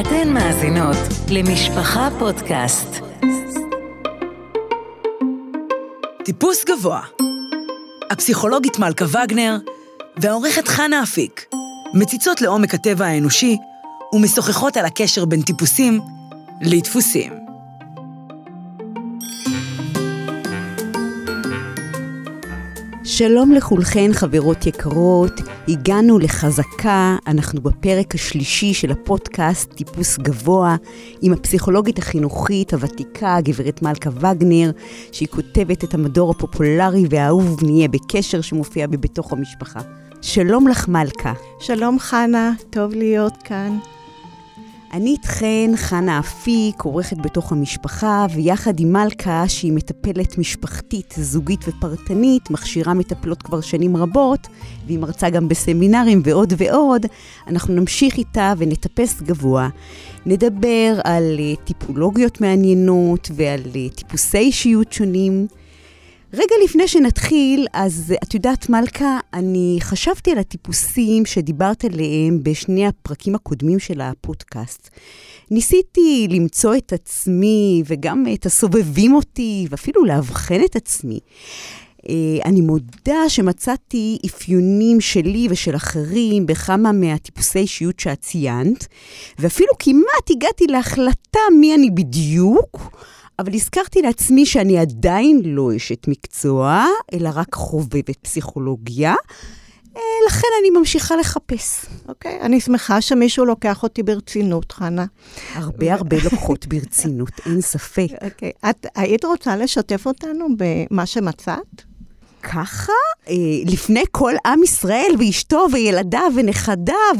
אתן מאזינות למשפחה פודקאסט. טיפוס גבוה. הפסיכולוגית מלכה וגנר והעורכת חנה אפיק מציצות לעומק הטבע האנושי ומשוחחות על הקשר בין טיפוסים לדפוסים. שלום לכולכן, חברות יקרות. הגענו לחזקה, אנחנו בפרק השלישי של הפודקאסט טיפוס גבוה, עם הפסיכולוגית החינוכית הוותיקה, גברת מלכה וגנר, שהיא כותבת את המדור הפופולרי והאהוב נהיה בקשר שמופיע בבתוך המשפחה. שלום לך, מלכה. שלום, חנה, טוב להיות כאן. אני איתכן, חנה אפיק, עורכת בתוך המשפחה, ויחד עם מלכה, שהיא מטפלת משפחתית, זוגית ופרטנית, מכשירה מטפלות כבר שנים רבות, והיא מרצה גם בסמינרים ועוד ועוד, אנחנו נמשיך איתה ונטפס גבוה. נדבר על אה, טיפולוגיות מעניינות ועל אה, טיפוסי אישיות שונים. רגע לפני שנתחיל, אז את יודעת, מלכה, אני חשבתי על הטיפוסים שדיברת עליהם בשני הפרקים הקודמים של הפודקאסט. ניסיתי למצוא את עצמי וגם את הסובבים אותי, ואפילו לאבחן את עצמי. אה, אני מודה שמצאתי אפיונים שלי ושל אחרים בכמה מהטיפוסי אישיות שאת ציינת, ואפילו כמעט הגעתי להחלטה מי אני בדיוק. אבל הזכרתי לעצמי שאני עדיין לא אשת מקצוע, אלא רק חובבת פסיכולוגיה. אה, לכן אני ממשיכה לחפש. אוקיי, okay, אני שמחה שמישהו לוקח אותי ברצינות, חנה. הרבה הרבה לוקחות ברצינות, אין ספק. אוקיי, okay. את היית רוצה לשתף אותנו במה שמצאת? ככה? אה, לפני כל עם ישראל ואשתו וילדיו ונכדיו.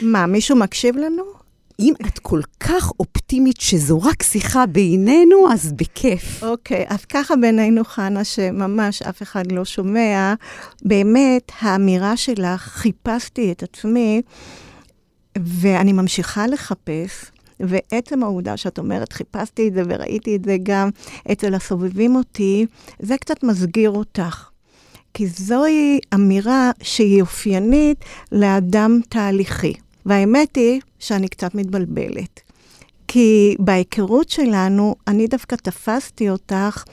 מה, מישהו מקשיב לנו? אם את כל כך אופטימית שזו רק שיחה בינינו, אז בכיף. אוקיי, okay, אז ככה בינינו, חנה, שממש אף אחד לא שומע, באמת, האמירה שלך, חיפשתי את עצמי, ואני ממשיכה לחפש. ועצם העובדה שאת אומרת, חיפשתי את זה וראיתי את זה גם אצל הסובבים אותי, זה קצת מסגיר אותך. כי זוהי אמירה שהיא אופיינית לאדם תהליכי. והאמת היא שאני קצת מתבלבלת. כי בהיכרות שלנו, אני דווקא תפסתי אותך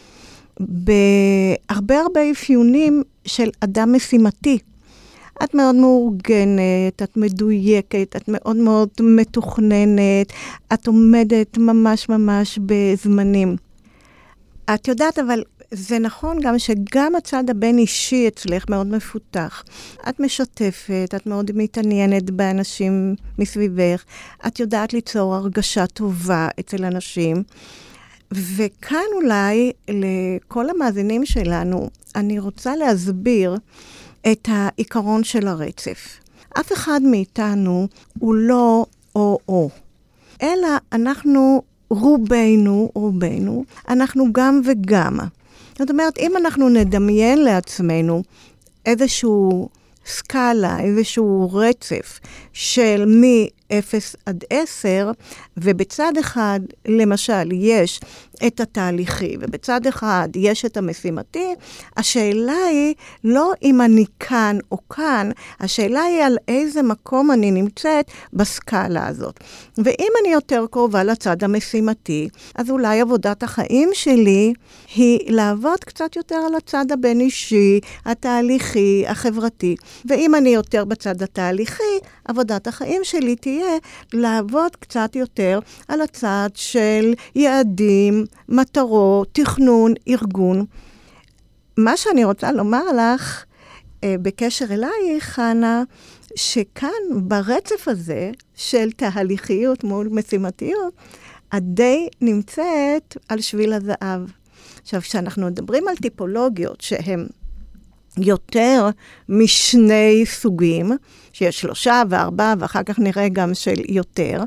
בהרבה הרבה אפיונים של אדם משימתי. את מאוד מאורגנת, את מדויקת, את מאוד מאוד מתוכננת, את עומדת ממש ממש בזמנים. את יודעת, אבל זה נכון גם שגם הצד הבין-אישי אצלך מאוד מפותח. את משתפת, את מאוד מתעניינת באנשים מסביבך, את יודעת ליצור הרגשה טובה אצל אנשים. וכאן אולי לכל המאזינים שלנו, אני רוצה להסביר את העיקרון של הרצף. אף אחד מאיתנו הוא לא או-או, אלא אנחנו רובנו, רובנו, אנחנו גם וגם. זאת אומרת, אם אנחנו נדמיין לעצמנו איזשהו סקאלה, איזשהו רצף של מ-0 עד 10, ובצד אחד, למשל, יש את התהליכי, ובצד אחד יש את המשימתי, השאלה היא לא אם אני כאן או כאן, השאלה היא על איזה מקום אני נמצאת בסקאלה הזאת. ואם אני יותר קרובה לצד המשימתי, אז אולי עבודת החיים שלי היא לעבוד קצת יותר על הצד הבין-אישי, התהליכי, החברתי. ואם אני יותר בצד התהליכי, עבודת החיים שלי תהיה לעבוד קצת יותר על הצד של יעדים, מטרות, תכנון, ארגון. מה שאני רוצה לומר לך, אה, בקשר אלייך, חנה, שכאן, ברצף הזה של תהליכיות מול משימתיות, את די נמצאת על שביל הזהב. עכשיו, כשאנחנו מדברים על טיפולוגיות שהן יותר משני סוגים, שיש שלושה וארבעה, ואחר כך נראה גם של יותר,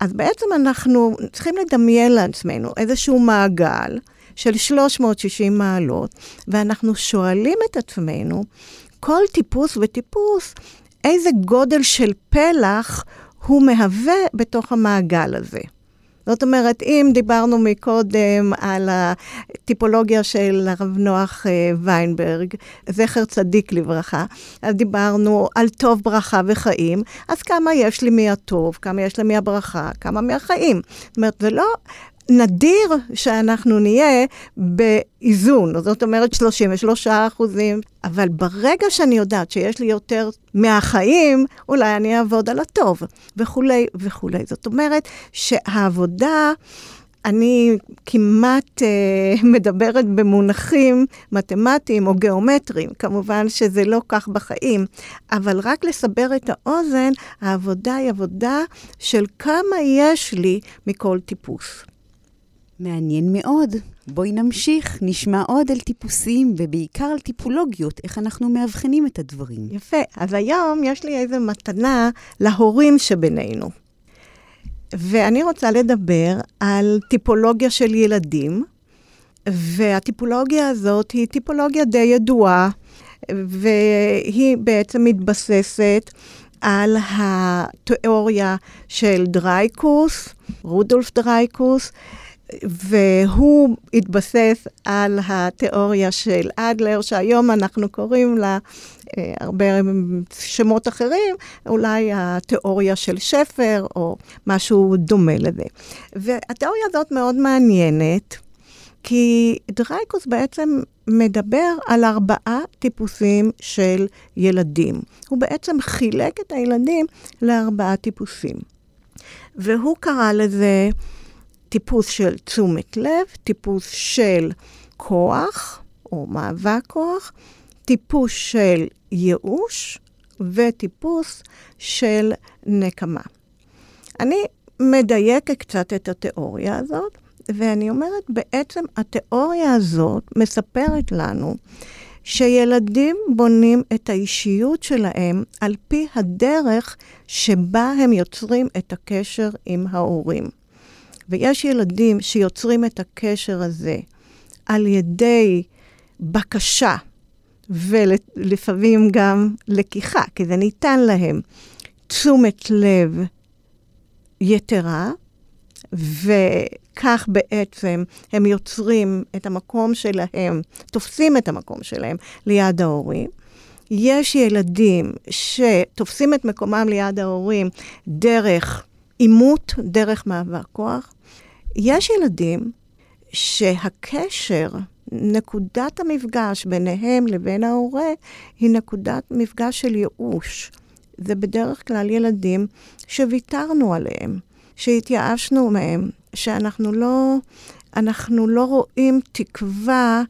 אז בעצם אנחנו צריכים לדמיין לעצמנו איזשהו מעגל של 360 מעלות, ואנחנו שואלים את עצמנו, כל טיפוס וטיפוס, איזה גודל של פלח הוא מהווה בתוך המעגל הזה. זאת אומרת, אם דיברנו מקודם על הטיפולוגיה של הרב נוח אה, ויינברג, זכר צדיק לברכה, אז דיברנו על טוב, ברכה וחיים, אז כמה יש לי מהטוב, כמה יש לי מהברכה, כמה מהחיים. זאת אומרת, זה לא נדיר שאנחנו נהיה באיזון, זאת אומרת 33 אחוזים, אבל ברגע שאני יודעת שיש לי יותר מהחיים, אולי אני אעבוד על הטוב, וכולי וכולי. זאת אומרת שהעבודה... אני כמעט אה, מדברת במונחים מתמטיים או גיאומטריים, כמובן שזה לא כך בחיים, אבל רק לסבר את האוזן, העבודה היא עבודה של כמה יש לי מכל טיפוס. מעניין מאוד. בואי נמשיך, נשמע עוד על טיפוסים, ובעיקר על טיפולוגיות, איך אנחנו מאבחנים את הדברים. יפה. אז היום יש לי איזו מתנה להורים שבינינו. ואני רוצה לדבר על טיפולוגיה של ילדים, והטיפולוגיה הזאת היא טיפולוגיה די ידועה, והיא בעצם מתבססת על התיאוריה של דרייקוס, רודולף דרייקוס, והוא התבסס על התיאוריה של אדלר, שהיום אנחנו קוראים לה אה, הרבה שמות אחרים, אולי התיאוריה של שפר או משהו דומה לזה. והתיאוריה הזאת מאוד מעניינת, כי דרייקוס בעצם מדבר על ארבעה טיפוסים של ילדים. הוא בעצם חילק את הילדים לארבעה טיפוסים. והוא קרא לזה טיפוס של תשומת לב, טיפוס של כוח או מאבק כוח, טיפוס של ייאוש וטיפוס של נקמה. אני מדייקת קצת את התיאוריה הזאת, ואני אומרת, בעצם התיאוריה הזאת מספרת לנו שילדים בונים את האישיות שלהם על פי הדרך שבה הם יוצרים את הקשר עם ההורים. ויש ילדים שיוצרים את הקשר הזה על ידי בקשה, ולפעמים גם לקיחה, כי זה ניתן להם תשומת לב יתרה, וכך בעצם הם יוצרים את המקום שלהם, תופסים את המקום שלהם ליד ההורים. יש ילדים שתופסים את מקומם ליד ההורים דרך עימות, דרך מאבק כוח. יש ילדים שהקשר, נקודת המפגש ביניהם לבין ההורה, היא נקודת מפגש של ייאוש. זה בדרך כלל ילדים שוויתרנו עליהם, שהתייאשנו מהם, שאנחנו לא, אנחנו לא רואים תקווה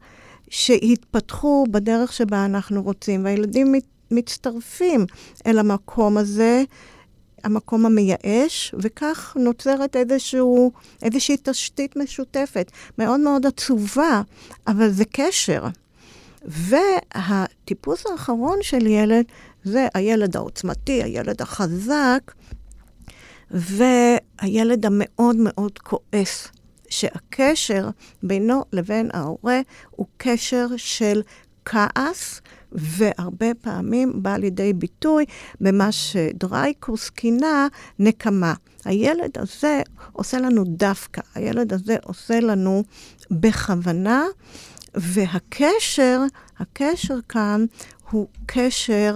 שהתפתחו בדרך שבה אנחנו רוצים, והילדים מצטרפים אל המקום הזה המקום המייאש, וכך נוצרת איזשהו, איזושהי תשתית משותפת, מאוד מאוד עצובה, אבל זה קשר. והטיפוס האחרון של ילד זה הילד העוצמתי, הילד החזק, והילד המאוד מאוד כועס, שהקשר בינו לבין ההורה הוא קשר של כעס והרבה פעמים בא לידי ביטוי במה שדרייקוס כינה נקמה. הילד הזה עושה לנו דווקא, הילד הזה עושה לנו בכוונה, והקשר, הקשר כאן הוא קשר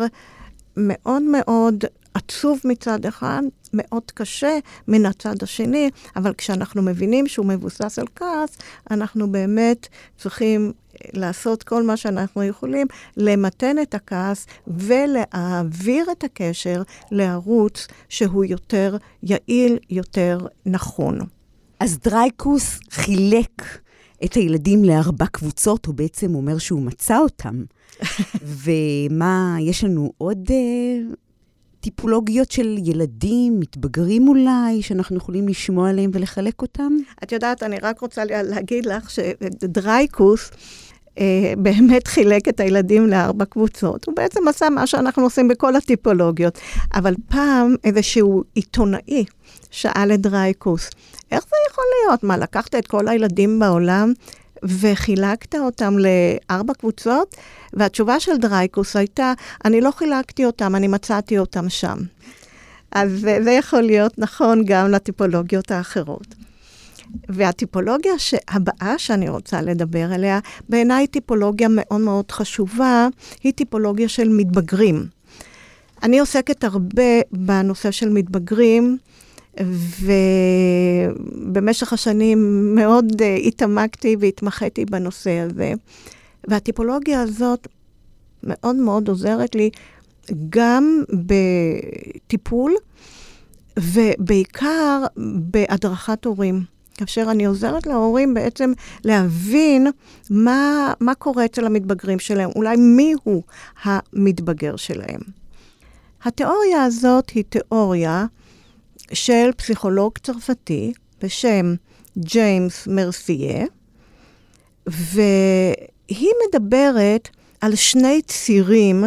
מאוד מאוד עצוב מצד אחד, מאוד קשה מן הצד השני, אבל כשאנחנו מבינים שהוא מבוסס על כעס, אנחנו באמת צריכים לעשות כל מה שאנחנו יכולים, למתן את הכעס ולהעביר את הקשר לערוץ שהוא יותר יעיל, יותר נכון. אז דרייקוס חילק את הילדים לארבע קבוצות, הוא בעצם אומר שהוא מצא אותם. ומה, יש לנו עוד uh, טיפולוגיות של ילדים, מתבגרים אולי, שאנחנו יכולים לשמוע עליהם ולחלק אותם? את יודעת, אני רק רוצה להגיד לך שדרייקוס, אה, באמת חילק את הילדים לארבע קבוצות. הוא בעצם עשה מה שאנחנו עושים בכל הטיפולוגיות. אבל פעם איזשהו עיתונאי שאל את דרייקוס, איך זה יכול להיות? מה, לקחת את כל הילדים בעולם וחילקת אותם לארבע קבוצות? והתשובה של דרייקוס הייתה, אני לא חילקתי אותם, אני מצאתי אותם שם. אז זה יכול להיות נכון גם לטיפולוגיות האחרות. והטיפולוגיה הבאה שאני רוצה לדבר עליה, בעיניי טיפולוגיה מאוד מאוד חשובה, היא טיפולוגיה של מתבגרים. אני עוסקת הרבה בנושא של מתבגרים, ובמשך השנים מאוד uh, התעמקתי והתמחיתי בנושא הזה. והטיפולוגיה הזאת מאוד מאוד עוזרת לי גם בטיפול, ובעיקר בהדרכת הורים. כאשר אני עוזרת להורים בעצם להבין מה, מה קורה אצל המתבגרים שלהם, אולי מיהו המתבגר שלהם. התיאוריה הזאת היא תיאוריה של פסיכולוג צרפתי בשם ג'יימס מרסייה, והיא מדברת על שני צירים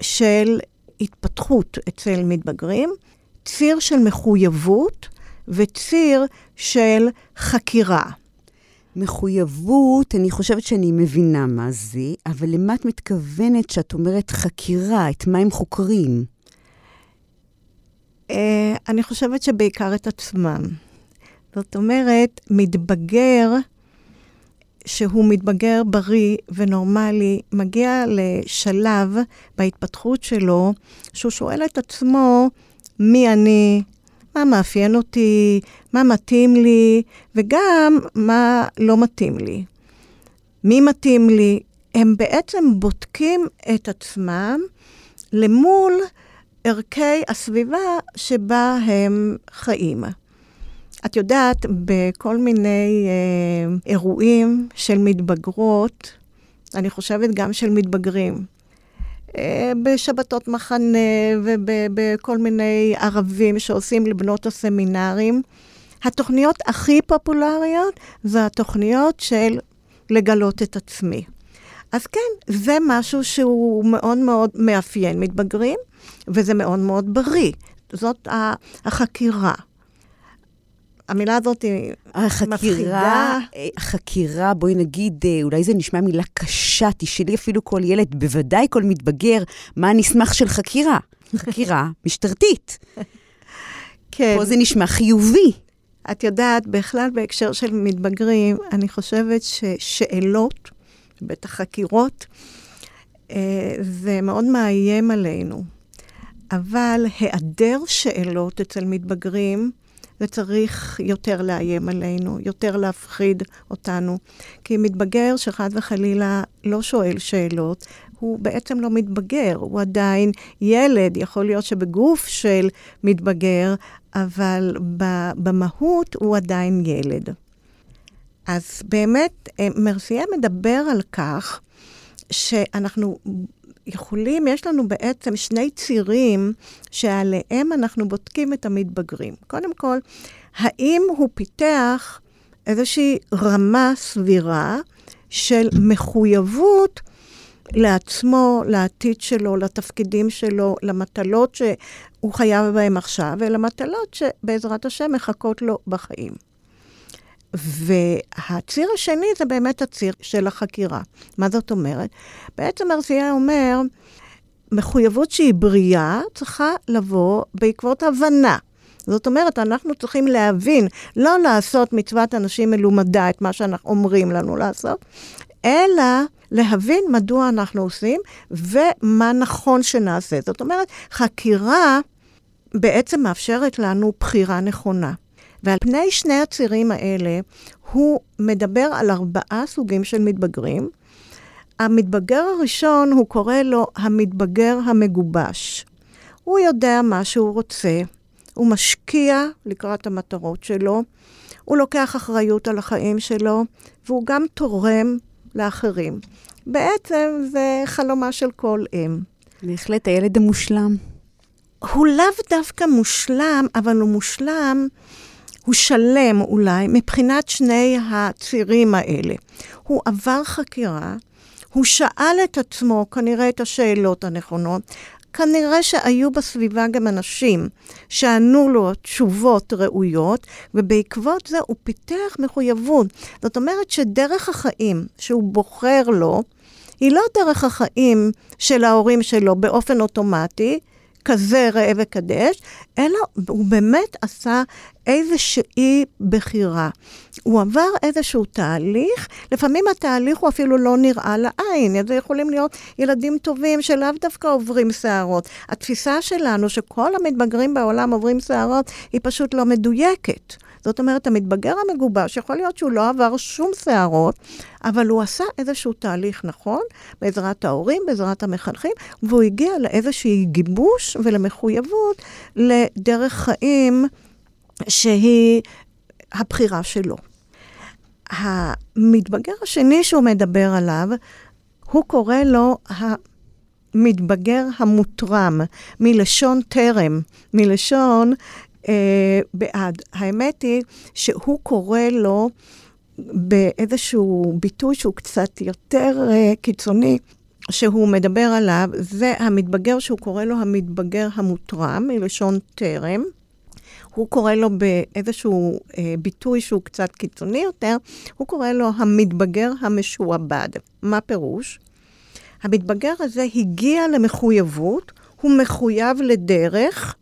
של התפתחות אצל מתבגרים, ציר של מחויבות וציר של חקירה. מחויבות, אני חושבת שאני מבינה מה זה, אבל למה את מתכוונת שאת אומרת חקירה? את מה הם חוקרים? Uh, אני חושבת שבעיקר את עצמם. זאת אומרת, מתבגר, שהוא מתבגר בריא ונורמלי, מגיע לשלב בהתפתחות שלו, שהוא שואל את עצמו, מי אני, מה מאפיין אותי, מה מתאים לי, וגם מה לא מתאים לי. מי מתאים לי? הם בעצם בודקים את עצמם למול ערכי הסביבה שבה הם חיים. את יודעת, בכל מיני אה, אירועים של מתבגרות, אני חושבת גם של מתבגרים, אה, בשבתות מחנה ובכל מיני ערבים שעושים לבנות הסמינרים, התוכניות הכי פופולריות זה התוכניות של לגלות את עצמי. אז כן, זה משהו שהוא מאוד מאוד מאפיין מתבגרים, וזה מאוד מאוד בריא. זאת החקירה. המילה הזאת היא החקירה, מפחידה. החקירה, בואי נגיד, אה, אולי זה נשמע מילה קשה, תשאלי אפילו כל ילד, בוודאי כל מתבגר, מה הנסמך של חקירה? חקירה משטרתית. כן. פה זה נשמע חיובי. את יודעת, בכלל בהקשר של מתבגרים, אני חושבת ששאלות, בטח חקירות, אה, זה מאוד מאיים עלינו. אבל היעדר שאלות אצל מתבגרים, זה צריך יותר לאיים עלינו, יותר להפחיד אותנו. כי מתבגר שחד וחלילה לא שואל שאלות, הוא בעצם לא מתבגר, הוא עדיין ילד, יכול להיות שבגוף של מתבגר, אבל במהות הוא עדיין ילד. אז באמת, אה, מרסייה מדבר על כך שאנחנו יכולים, יש לנו בעצם שני צירים שעליהם אנחנו בודקים את המתבגרים. קודם כל, האם הוא פיתח איזושהי רמה סבירה של מחויבות לעצמו, לעתיד שלו, לתפקידים שלו, למטלות שהוא חייב בהן עכשיו, ולמטלות שבעזרת השם מחכות לו בחיים. והציר השני זה באמת הציר של החקירה. מה זאת אומרת? בעצם ארסייה אומר, מחויבות שהיא בריאה צריכה לבוא בעקבות הבנה. זאת אומרת, אנחנו צריכים להבין, לא לעשות מצוות אנשים מלומדה, את מה שאנחנו אומרים לנו לעשות, אלא להבין מדוע אנחנו עושים ומה נכון שנעשה. זאת אומרת, חקירה בעצם מאפשרת לנו בחירה נכונה. ועל פני שני הצירים האלה, הוא מדבר על ארבעה סוגים של מתבגרים. המתבגר הראשון, הוא קורא לו המתבגר המגובש. הוא יודע מה שהוא רוצה, הוא משקיע לקראת המטרות שלו, הוא לוקח אחריות על החיים שלו, והוא גם תורם לאחרים. בעצם זה חלומה של כל אם. בהחלט הילד המושלם. הוא לאו דווקא מושלם, אבל הוא מושלם הוא שלם אולי מבחינת שני הצירים האלה. הוא עבר חקירה, הוא שאל את עצמו כנראה את השאלות הנכונות, כנראה שהיו בסביבה גם אנשים שענו לו תשובות ראויות, ובעקבות זה הוא פיתח מחויבות. זאת אומרת שדרך החיים שהוא בוחר לו, היא לא דרך החיים של ההורים שלו באופן אוטומטי, כזה ראה וקדש, אלא הוא באמת עשה איזושהי בחירה. הוא עבר איזשהו תהליך, לפעמים התהליך הוא אפילו לא נראה לעין, זה יכולים להיות ילדים טובים שלאו דווקא עוברים שערות. התפיסה שלנו שכל המתבגרים בעולם עוברים שערות, היא פשוט לא מדויקת. זאת אומרת, המתבגר המגובש, יכול להיות שהוא לא עבר שום שערות, אבל הוא עשה איזשהו תהליך נכון, בעזרת ההורים, בעזרת המחנכים, והוא הגיע לאיזשהי גיבוש ולמחויבות לדרך חיים שהיא הבחירה שלו. המתבגר השני שהוא מדבר עליו, הוא קורא לו המתבגר המותרם, מלשון טרם, מלשון בעד. האמת היא שהוא קורא לו באיזשהו ביטוי שהוא קצת יותר אה, קיצוני, שהוא מדבר עליו, זה המתבגר שהוא קורא לו המתבגר המותרם, מלשון טרם. הוא קורא לו באיזשהו אה, ביטוי שהוא קצת קיצוני יותר, הוא קורא לו המתבגר המשועבד. מה פירוש? המתבגר הזה הגיע למחויבות, הוא מחויב לדרך,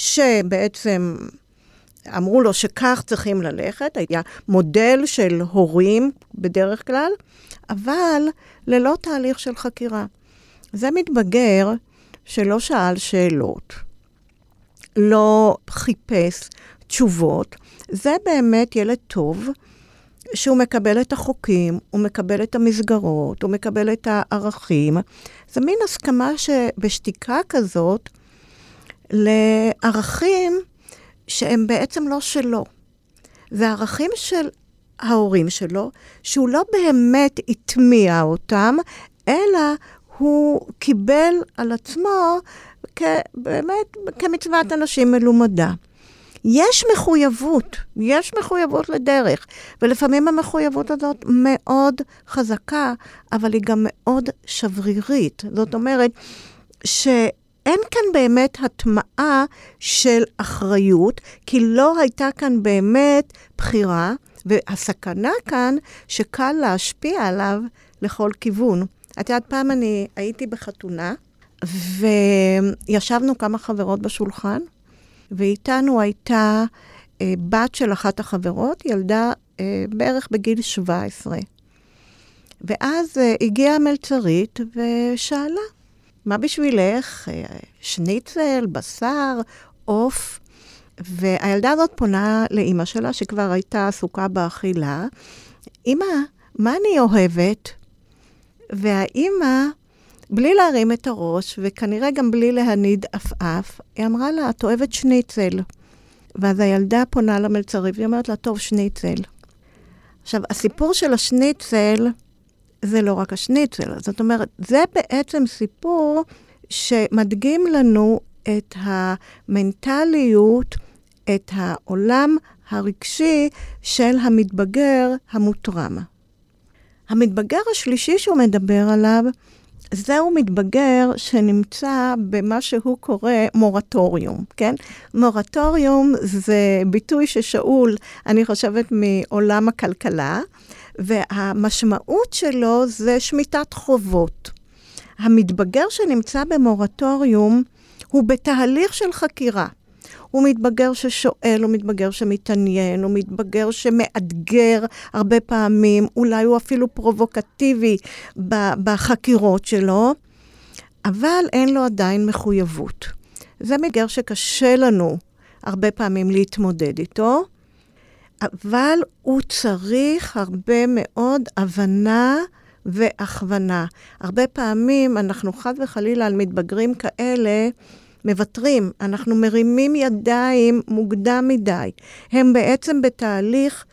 שבעצם אמרו לו שכך צריכים ללכת, היה מודל של הורים בדרך כלל, אבל ללא תהליך של חקירה. זה מתבגר שלא שאל שאלות, לא חיפש תשובות, זה באמת ילד טוב. שהוא מקבל את החוקים, הוא מקבל את המסגרות, הוא מקבל את הערכים. זה מין הסכמה שבשתיקה כזאת, לערכים שהם בעצם לא שלו. זה ערכים של ההורים שלו, שהוא לא באמת הטמיע אותם, אלא הוא קיבל על עצמו באמת כמצוות אנשים מלומדה. יש מחויבות, יש מחויבות לדרך, ולפעמים המחויבות הזאת מאוד חזקה, אבל היא גם מאוד שברירית. זאת אומרת, ש... אין כאן באמת הטמעה של אחריות, כי לא הייתה כאן באמת בחירה, והסכנה כאן שקל להשפיע עליו לכל כיוון. את יודעת, פעם אני הייתי בחתונה, וישבנו כמה חברות בשולחן, ואיתנו הייתה אה, בת של אחת החברות, ילדה אה, בערך בגיל 17. ואז אה, הגיעה המלצרית ושאלה, מה בשבילך? אה, שניצל, בשר, עוף. והילדה הזאת פונה לאימא שלה, שכבר הייתה עסוקה באכילה. אמא, מה אני אוהבת? והאימא, בלי להרים את הראש, וכנראה גם בלי להניד עפעף, היא אמרה לה, את אוהבת שניצל. ואז הילדה פונה למלצרית, והיא אומרת לה, טוב, שניצל. עכשיו, הסיפור של השניצל, זה לא רק השניצל. זאת אומרת, זה בעצם סיפור שמדגים לנו את המנטליות, את העולם הרגשי של המתבגר המותרם. המתבגר השלישי שהוא מדבר עליו, זהו מתבגר שנמצא במה שהוא קורא מורטוריום, כן? מורטוריום זה ביטוי ששאול, אני חושבת, מעולם הכלכלה, והמשמעות שלו זה שמיטת חובות. המתבגר שנמצא במורטוריום הוא בתהליך של חקירה. הוא מתבגר ששואל, הוא מתבגר שמתעניין, הוא מתבגר שמאתגר הרבה פעמים, אולי הוא אפילו פרובוקטיבי בחקירות שלו, אבל אין לו עדיין מחויבות. זה מתבגר שקשה לנו הרבה פעמים להתמודד איתו. אבל הוא צריך הרבה מאוד הבנה והכוונה. הרבה פעמים אנחנו חד וחלילה על מתבגרים כאלה מוותרים, אנחנו מרימים ידיים מוקדם מדי. הם בעצם בתהליך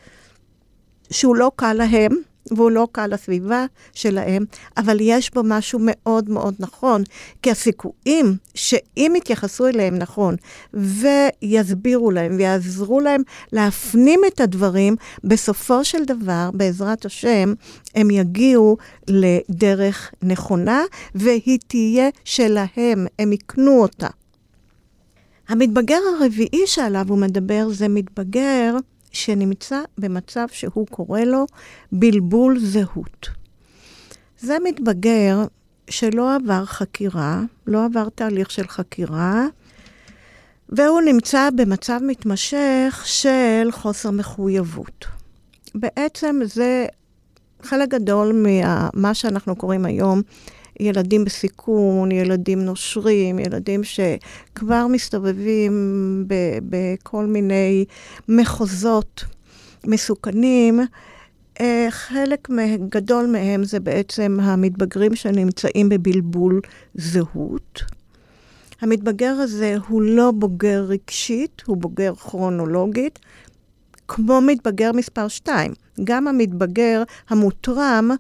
שהוא לא קל להם, והוא לא קל לסביבה שלהם, אבל יש בו משהו מאוד מאוד נכון, כי הסיכויים שאם יתייחסו אליהם נכון ויסבירו להם ויעזרו להם להפנים את הדברים, בסופו של דבר, בעזרת השם, הם יגיעו לדרך נכונה, והיא תהיה שלהם, הם יקנו אותה. המתבגר הרביעי שעליו הוא מדבר זה מתבגר שנמצא במצב שהוא קורא לו בלבול זהות. זה מתבגר שלא עבר חקירה, לא עבר תהליך של חקירה, והוא נמצא במצב מתמשך של חוסר מחויבות. בעצם זה חלק גדול ממה שאנחנו קוראים היום ילדים בסיכון, ילדים נושרים, ילדים שכבר מסתובבים בכל מיני מחוזות מסוכנים. אה, חלק גדול מהם זה בעצם המתבגרים שנמצאים בבלבול זהות. המתבגר הזה הוא לא בוגר רגשית, הוא בוגר כרונולוגית, כמו מתבגר מספר 2. גם המתבגר המותרם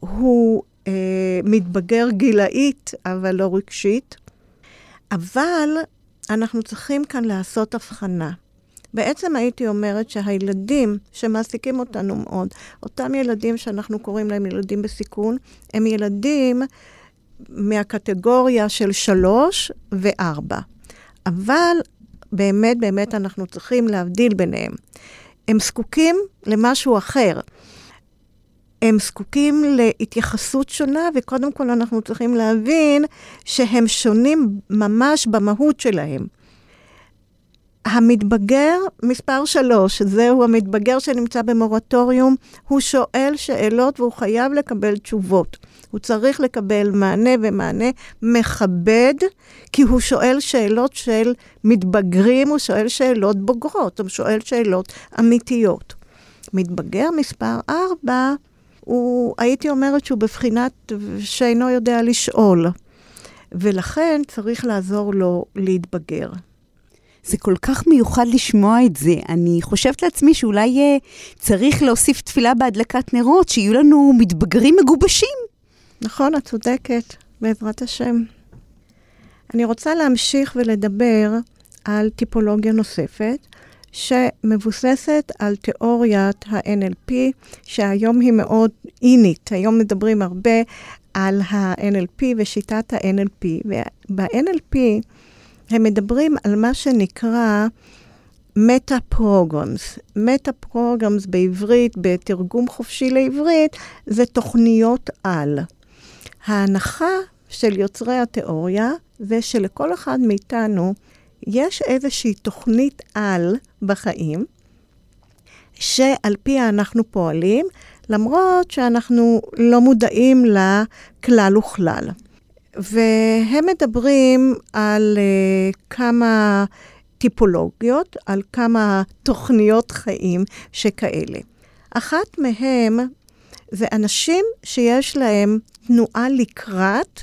הוא אה, מתבגר גילאית, אבל לא רגשית. אבל אנחנו צריכים כאן לעשות הבחנה. בעצם הייתי אומרת שהילדים שמעסיקים אותנו מאוד, אותם ילדים שאנחנו קוראים להם ילדים בסיכון, הם ילדים מהקטגוריה של שלוש וארבע. אבל באמת, באמת אנחנו צריכים להבדיל ביניהם. הם זקוקים למשהו אחר. הם זקוקים להתייחסות שונה, וקודם כל אנחנו צריכים להבין שהם שונים ממש במהות שלהם. המתבגר מספר שלוש, זהו המתבגר שנמצא במורטוריום, הוא שואל שאלות והוא חייב לקבל תשובות. הוא צריך לקבל מענה ומענה מכבד, כי הוא שואל שאלות של מתבגרים, הוא שואל שאלות בוגרות, הוא שואל שאלות אמיתיות. מתבגר מספר ארבע, הוא, הייתי אומרת שהוא בבחינת שאינו יודע לשאול, ולכן צריך לעזור לו להתבגר. זה כל כך מיוחד לשמוע את זה. אני חושבת לעצמי שאולי uh, צריך להוסיף תפילה בהדלקת נרות, שיהיו לנו מתבגרים מגובשים. נכון, את צודקת, בעזרת השם. אני רוצה להמשיך ולדבר על טיפולוגיה נוספת, שמבוססת על תיאוריית ה-NLP, שהיום היא מאוד אינית. היום מדברים הרבה על ה-NLP ושיטת ה-NLP. וב-NLP הם מדברים על מה שנקרא. מטה פרוגרמס בעברית, בתרגום חופשי לעברית, זה תוכניות על. ההנחה של יוצרי התיאוריה זה שלכל אחד מאיתנו יש איזושהי תוכנית על בחיים, שעל פיה אנחנו פועלים, למרות שאנחנו לא מודעים לה כלל וכלל. והם מדברים על uh, כמה טיפולוגיות, על כמה תוכניות חיים שכאלה. אחת מהם זה אנשים שיש להם תנועה לקראת,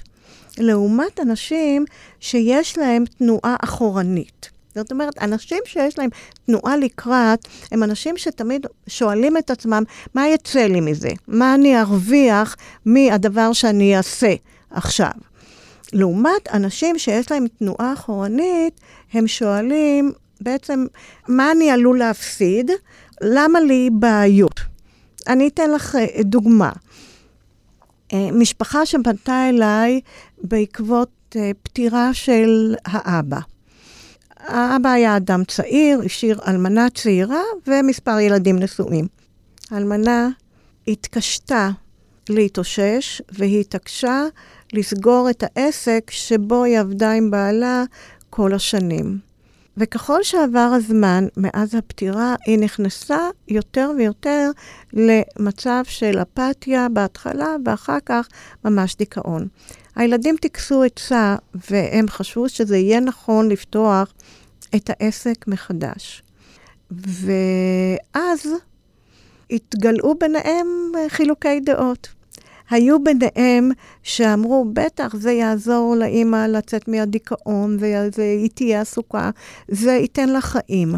לעומת אנשים שיש להם תנועה אחורנית. זאת אומרת, אנשים שיש להם תנועה לקראת, הם אנשים שתמיד שואלים את עצמם, מה יצא לי מזה? מה אני ארוויח מהדבר שאני אעשה עכשיו? לעומת אנשים שיש להם תנועה אחורנית, הם שואלים בעצם, מה אני עלול להפסיד? למה לי בעיות? אני אתן לך אה, דוגמה. אה, משפחה שפנתה אליי בעקבות אה, פטירה של האבא. האבא היה אדם צעיר, השאיר אלמנה צעירה ומספר ילדים נשואים. האלמנה התקשתה להתאושש, והיא התעקשה לסגור את העסק שבו היא עבדה עם בעלה כל השנים. וככל שעבר הזמן מאז הפטירה, היא נכנסה יותר ויותר למצב של אפתיה בהתחלה, ואחר כך ממש דיכאון. הילדים טיכסו עצה, והם חשבו שזה יהיה נכון לפתוח את העסק מחדש. ואז התגלעו ביניהם חילוקי דעות. היו ביניהם שאמרו, בטח, זה יעזור לאימא לצאת מהדיכאון, והיא תהיה עסוקה, זה ייתן לה חיים.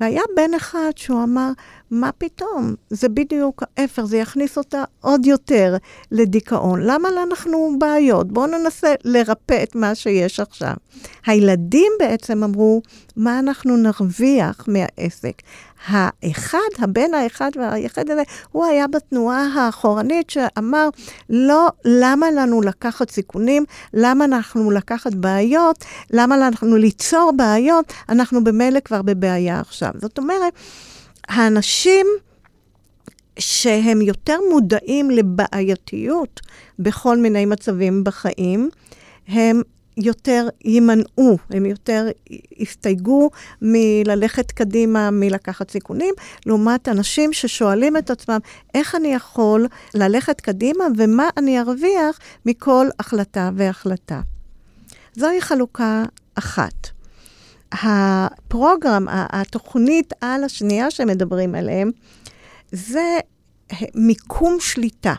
והיה בן אחד שהוא אמר, מה פתאום? זה בדיוק ההפך, זה יכניס אותה עוד יותר לדיכאון. למה אנחנו בעיות? בואו ננסה לרפא את מה שיש עכשיו. הילדים בעצם אמרו, מה אנחנו נרוויח מהעסק? האחד, הבן האחד והיחיד הזה, הוא היה בתנועה האחורנית שאמר, לא, למה לנו לקחת סיכונים? למה אנחנו לקחת בעיות? למה אנחנו ליצור בעיות? אנחנו במילא כבר בבעיה עכשיו. זאת אומרת, האנשים שהם יותר מודעים לבעייתיות בכל מיני מצבים בחיים, הם יותר יימנעו, הם יותר יסתייגו מללכת קדימה, מלקחת סיכונים, לעומת אנשים ששואלים את עצמם, איך אני יכול ללכת קדימה ומה אני ארוויח מכל החלטה והחלטה. זוהי חלוקה אחת. הפרוגרם, התוכנית על השנייה שמדברים עליהם, זה מיקום שליטה.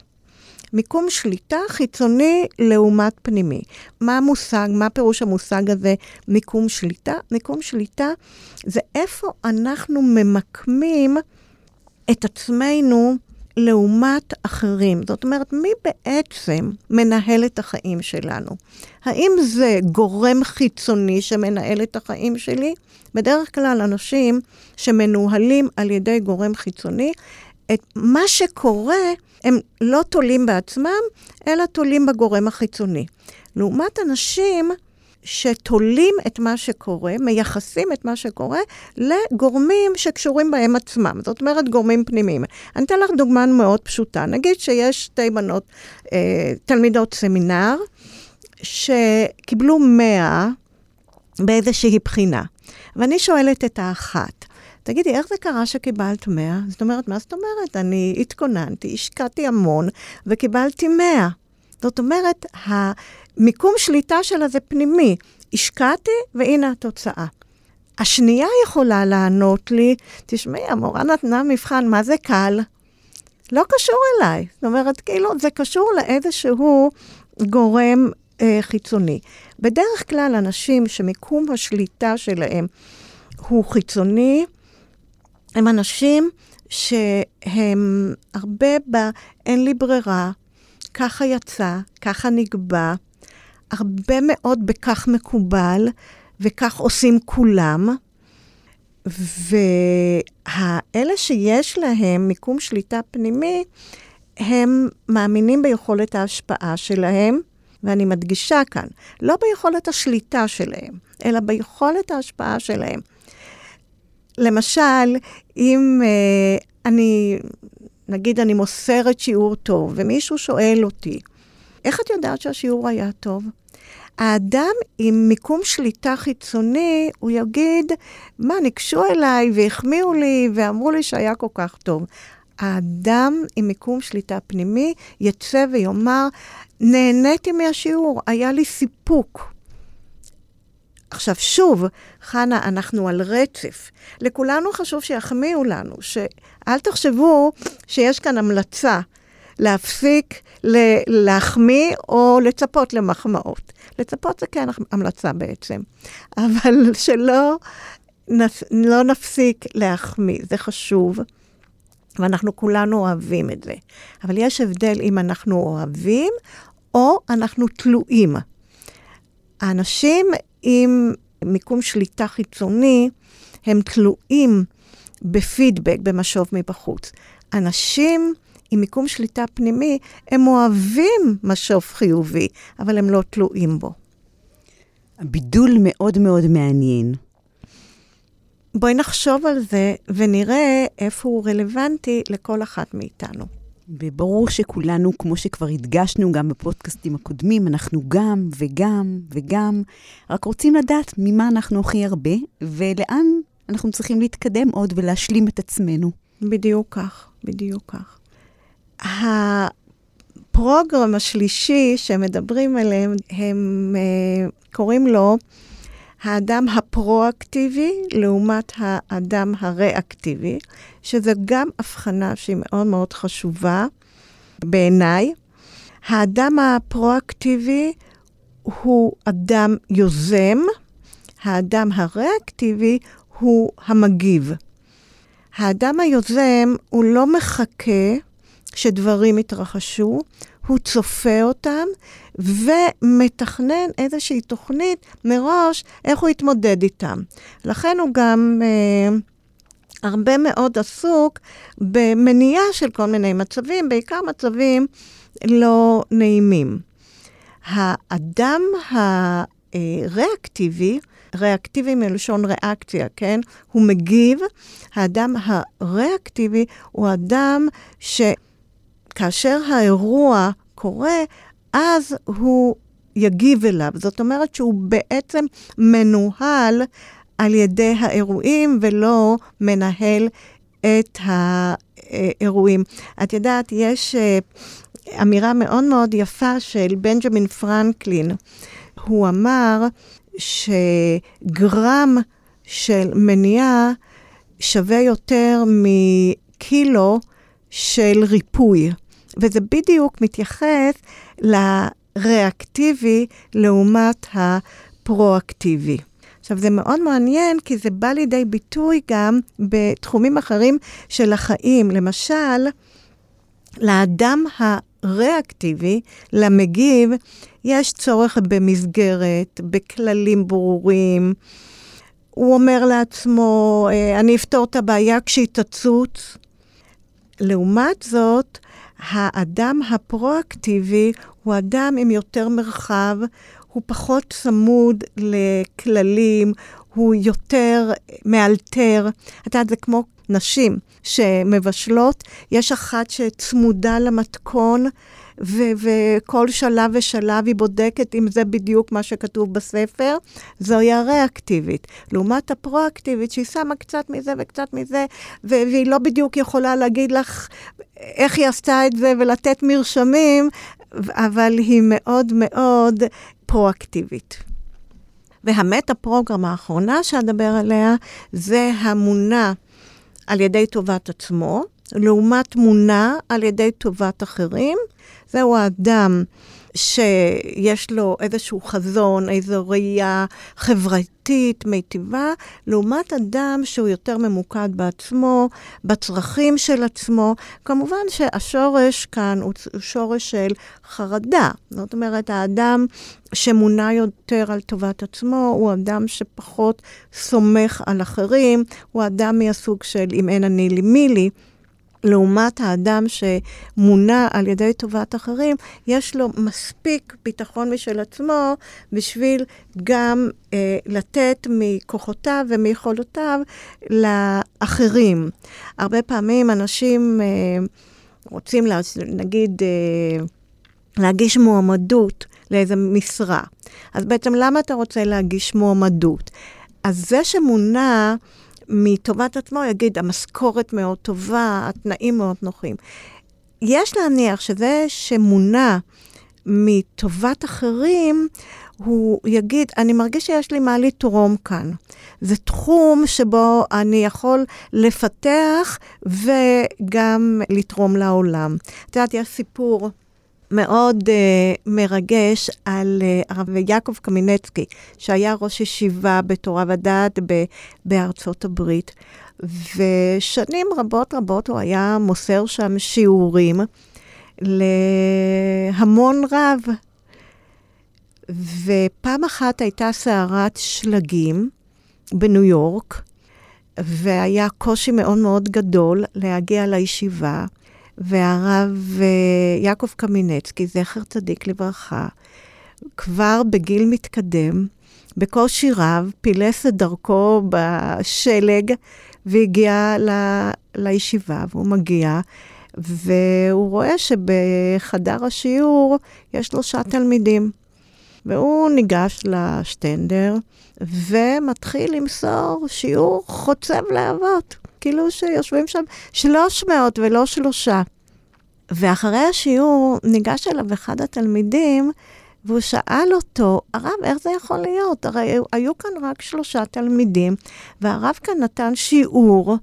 מיקום שליטה חיצוני לעומת פנימי. מה המושג, מה פירוש המושג הזה, מיקום שליטה? מיקום שליטה זה איפה אנחנו ממקמים את עצמנו לעומת אחרים. זאת אומרת, מי בעצם מנהל את החיים שלנו? האם זה גורם חיצוני שמנהל את החיים שלי? בדרך כלל אנשים שמנוהלים על ידי גורם חיצוני, את מה שקורה, הם לא תולים בעצמם, אלא תולים בגורם החיצוני. לעומת אנשים שתולים את מה שקורה, מייחסים את מה שקורה לגורמים שקשורים בהם עצמם. זאת אומרת, גורמים פנימיים. אני אתן לך דוגמה מאוד פשוטה. נגיד שיש שתי בנות, אה, תלמידות סמינר, שקיבלו 100 באיזושהי בחינה. ואני שואלת את האחת, תגידי, איך זה קרה שקיבלת 100? זאת אומרת, מה זאת אומרת? אני התכוננתי, השקעתי המון וקיבלתי 100. זאת אומרת, המיקום שליטה שלה זה פנימי. השקעתי, והנה התוצאה. השנייה יכולה לענות לי, תשמעי, המורה נתנה מבחן, מה זה קל? לא קשור אליי. זאת אומרת, כאילו, זה קשור לאיזשהו גורם אה, חיצוני. בדרך כלל, אנשים שמיקום השליטה שלהם הוא חיצוני, הם אנשים שהם הרבה ב... אין לי ברירה, ככה יצא, ככה נקבע, הרבה מאוד בכך מקובל, וכך עושים כולם. והאלה שיש להם מיקום שליטה פנימי, הם מאמינים ביכולת ההשפעה שלהם, ואני מדגישה כאן, לא ביכולת השליטה שלהם, אלא ביכולת ההשפעה שלהם. למשל, אם uh, אני, נגיד אני מוסרת שיעור טוב, ומישהו שואל אותי, איך את יודעת שהשיעור היה טוב? האדם עם מיקום שליטה חיצוני, הוא יגיד, מה, ניגשו אליי והחמיאו לי ואמרו לי שהיה כל כך טוב. האדם עם מיקום שליטה פנימי יצא ויאמר, נהניתי מהשיעור, היה לי סיפוק. עכשיו, שוב, חנה, אנחנו על רצף. לכולנו חשוב שיחמיאו לנו, שאל תחשבו שיש כאן המלצה להפסיק להחמיא או לצפות למחמאות. לצפות זה כן המלצה בעצם, אבל שלא נפ, לא נפסיק להחמיא, זה חשוב. ואנחנו כולנו אוהבים את זה. אבל יש הבדל אם אנחנו אוהבים או אנחנו תלויים. האנשים עם מיקום שליטה חיצוני, הם תלויים בפידבק, במשוב מבחוץ. אנשים עם מיקום שליטה פנימי, הם אוהבים משוב חיובי, אבל הם לא תלויים בו. הבידול מאוד מאוד מעניין. בואי נחשוב על זה ונראה איפה הוא רלוונטי לכל אחת מאיתנו. וברור שכולנו, כמו שכבר הדגשנו גם בפודקאסטים הקודמים, אנחנו גם וגם וגם, רק רוצים לדעת ממה אנחנו הכי הרבה, ולאן אנחנו צריכים להתקדם עוד ולהשלים את עצמנו. בדיוק כך, בדיוק כך. הפרוגרם השלישי שמדברים עליהם, הם uh, קוראים לו האדם הפרואקטיבי לעומת האדם הריאקטיבי, שזה גם הבחנה שהיא מאוד מאוד חשובה בעיניי. האדם הפרואקטיבי הוא אדם יוזם, האדם הריאקטיבי הוא המגיב. האדם היוזם הוא לא מחכה שדברים יתרחשו, הוא צופה אותם ומתכנן איזושהי תוכנית מראש איך הוא יתמודד איתם. לכן הוא גם אה, הרבה מאוד עסוק במניעה של כל מיני מצבים, בעיקר מצבים לא נעימים. האדם הריאקטיבי ריאקטיבי מלשון ריאקציה, כן? הוא מגיב. האדם הריאקטיבי הוא אדם שכאשר האירוע קורה, אז הוא יגיב אליו. זאת אומרת שהוא בעצם מנוהל על ידי האירועים ולא מנהל את האירועים. את יודעת, יש אה, אמירה מאוד מאוד יפה של בנג'מין פרנקלין. הוא אמר שגרם של מניעה שווה יותר מקילו של ריפוי. וזה בדיוק מתייחס לריאקטיבי לעומת הפרואקטיבי. עכשיו, זה מאוד מעניין, כי זה בא לידי ביטוי גם בתחומים אחרים של החיים. למשל, לאדם הריאקטיבי, למגיב, יש צורך במסגרת, בכללים ברורים. הוא אומר לעצמו, אה, אני אפתור את הבעיה כשהיא תצוץ. לעומת זאת, האדם הפרואקטיבי הוא אדם עם יותר מרחב, הוא פחות צמוד לכללים, הוא יותר מאלתר. את יודעת, זה כמו נשים שמבשלות, יש אחת שצמודה למתכון, ו- וכל שלב ושלב היא בודקת אם זה בדיוק מה שכתוב בספר, זוהי הריאקטיבית. לעומת הפרואקטיבית, שהיא שמה קצת מזה וקצת מזה, ו- והיא לא בדיוק יכולה להגיד לך איך היא עשתה את זה ולתת מרשמים, אבל היא מאוד מאוד פרואקטיבית. והמטה-פרוגרמה האחרונה שאדבר עליה זה המונה על ידי טובת עצמו, לעומת מונה על ידי טובת אחרים. זהו האדם שיש לו איזשהו חזון, איזו ראייה חברתית מיטיבה, לעומת אדם שהוא יותר ממוקד בעצמו, בצרכים של עצמו. כמובן שהשורש כאן הוא שורש של חרדה. זאת אומרת, האדם שמונע יותר על טובת עצמו, הוא אדם שפחות סומך על אחרים, הוא אדם מהסוג של אם אין אני לי מי לי. לעומת האדם שמונע על ידי טובת אחרים, יש לו מספיק ביטחון משל עצמו בשביל גם אה, לתת מכוחותיו ומיכולותיו לאחרים. הרבה פעמים אנשים אה, רוצים, לה, נגיד, אה, להגיש מועמדות לאיזה משרה. אז בעצם למה אתה רוצה להגיש מועמדות? אז זה שמונע... מטובת עצמו יגיד, המשכורת מאוד טובה, התנאים מאוד נוחים. יש להניח שזה שמונע מטובת אחרים, הוא יגיד, אני מרגיש שיש לי מה לתרום כאן. זה תחום שבו אני יכול לפתח וגם לתרום לעולם. את יודעת, יש סיפור מאוד uh, מרגש על uh, הרב יעקב קמינצקי, שהיה ראש ישיבה בתורה ודעת ב- בארצות הברית. ושנים רבות רבות הוא היה מוסר שם שיעורים להמון רב. ופעם אחת הייתה סערת שלגים בניו יורק, והיה קושי מאוד מאוד גדול להגיע לישיבה. והרב אה, יעקב קמינצקי, זכר צדיק לברכה, כבר בגיל מתקדם, בקושי רב, פילס את דרכו בשלג והגיע ל, לישיבה, והוא מגיע, והוא רואה שבחדר השיעור יש שלושה תלמידים. והוא ניגש לשטנדר ומתחיל למסור שיעור חוצב להבות. כאילו שיושבים שם 300 ולא שלושה. ואחרי השיעור ניגש אליו אחד התלמידים, והוא שאל אותו, הרב, איך זה יכול להיות? הרי היו כאן רק שלושה תלמידים, והרב כאן נתן שיעור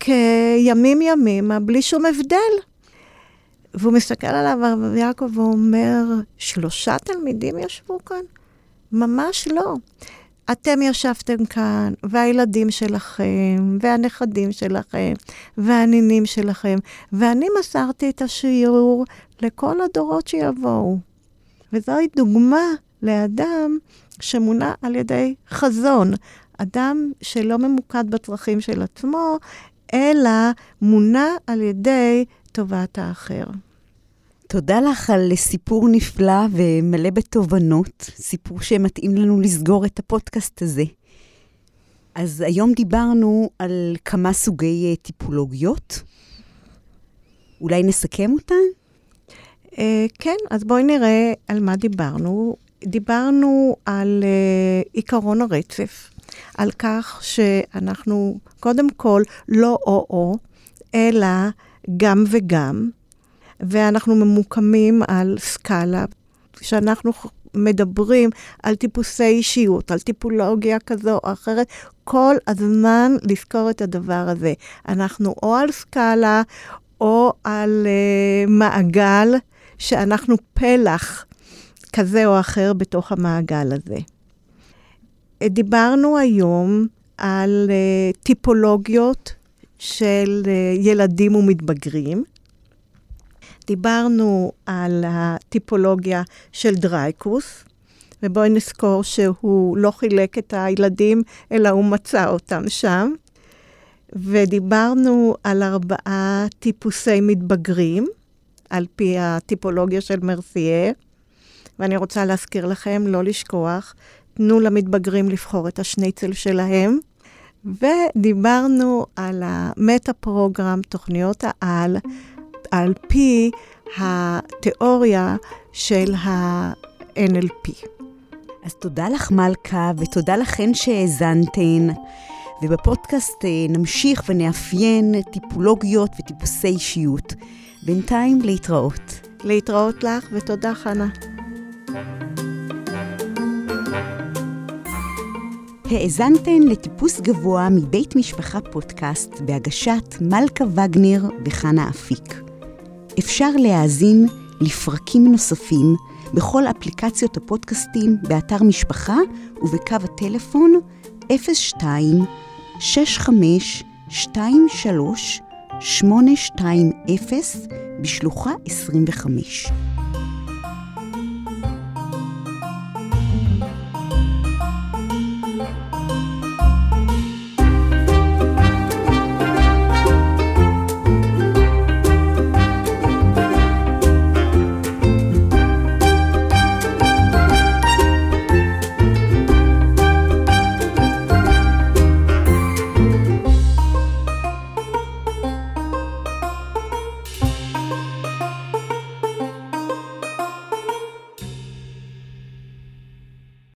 כימים ימימה, בלי שום הבדל. והוא מסתכל עליו, הרב יעקב, ואומר, שלושה תלמידים ישבו כאן? ממש לא. אתם ישבתם כאן, והילדים שלכם, והנכדים שלכם, והנינים שלכם, ואני מסרתי את השיעור לכל הדורות שיבואו. וזוהי דוגמה לאדם שמונע על ידי חזון, אדם שלא ממוקד בצרכים של עצמו, אלא מונע על ידי טובת האחר. תודה לך על סיפור נפלא ומלא בתובנות, סיפור שמתאים לנו לסגור את הפודקאסט הזה. אז היום דיברנו על כמה סוגי אה, טיפולוגיות. אולי נסכם אותן? Uh, כן, אז בואי נראה על מה דיברנו. דיברנו על uh, עיקרון הרצף, על כך שאנחנו קודם כל לא או-או, אלא גם וגם, ואנחנו ממוקמים על סקאלה, שאנחנו מדברים על טיפוסי אישיות, על טיפולוגיה כזו או אחרת, כל הזמן לזכור את הדבר הזה. אנחנו או על סקאלה או על uh, מעגל שאנחנו פלח כזה או אחר בתוך המעגל הזה. דיברנו היום על uh, טיפולוגיות של uh, ילדים ומתבגרים. דיברנו על הטיפולוגיה של דרייקוס, ובואי נזכור שהוא לא חילק את הילדים, אלא הוא מצא אותם שם. ודיברנו על ארבעה טיפוסי מתבגרים, על פי הטיפולוגיה של מרסייה. ואני רוצה להזכיר לכם, לא לשכוח, תנו למתבגרים לבחור את השניצל שלהם. ודיברנו על המטה-פרוגרם, תוכניות העל, על פי התיאוריה של ה-NLP. אז תודה לך, מלכה, ותודה לכן שהאזנתן. ובפודקאסט אה, נמשיך ונאפיין טיפולוגיות וטיפוסי אישיות. בינתיים, להתראות. להתראות לך, ותודה, חנה. האזנתן לטיפוס גבוה מבית משפחה פודקאסט בהגשת מלכה וגנר וחנה אפיק. אפשר להאזין לפרקים נוספים בכל אפליקציות הפודקאסטים באתר משפחה ובקו הטלפון 02 65 23 820 בשלוחה 25.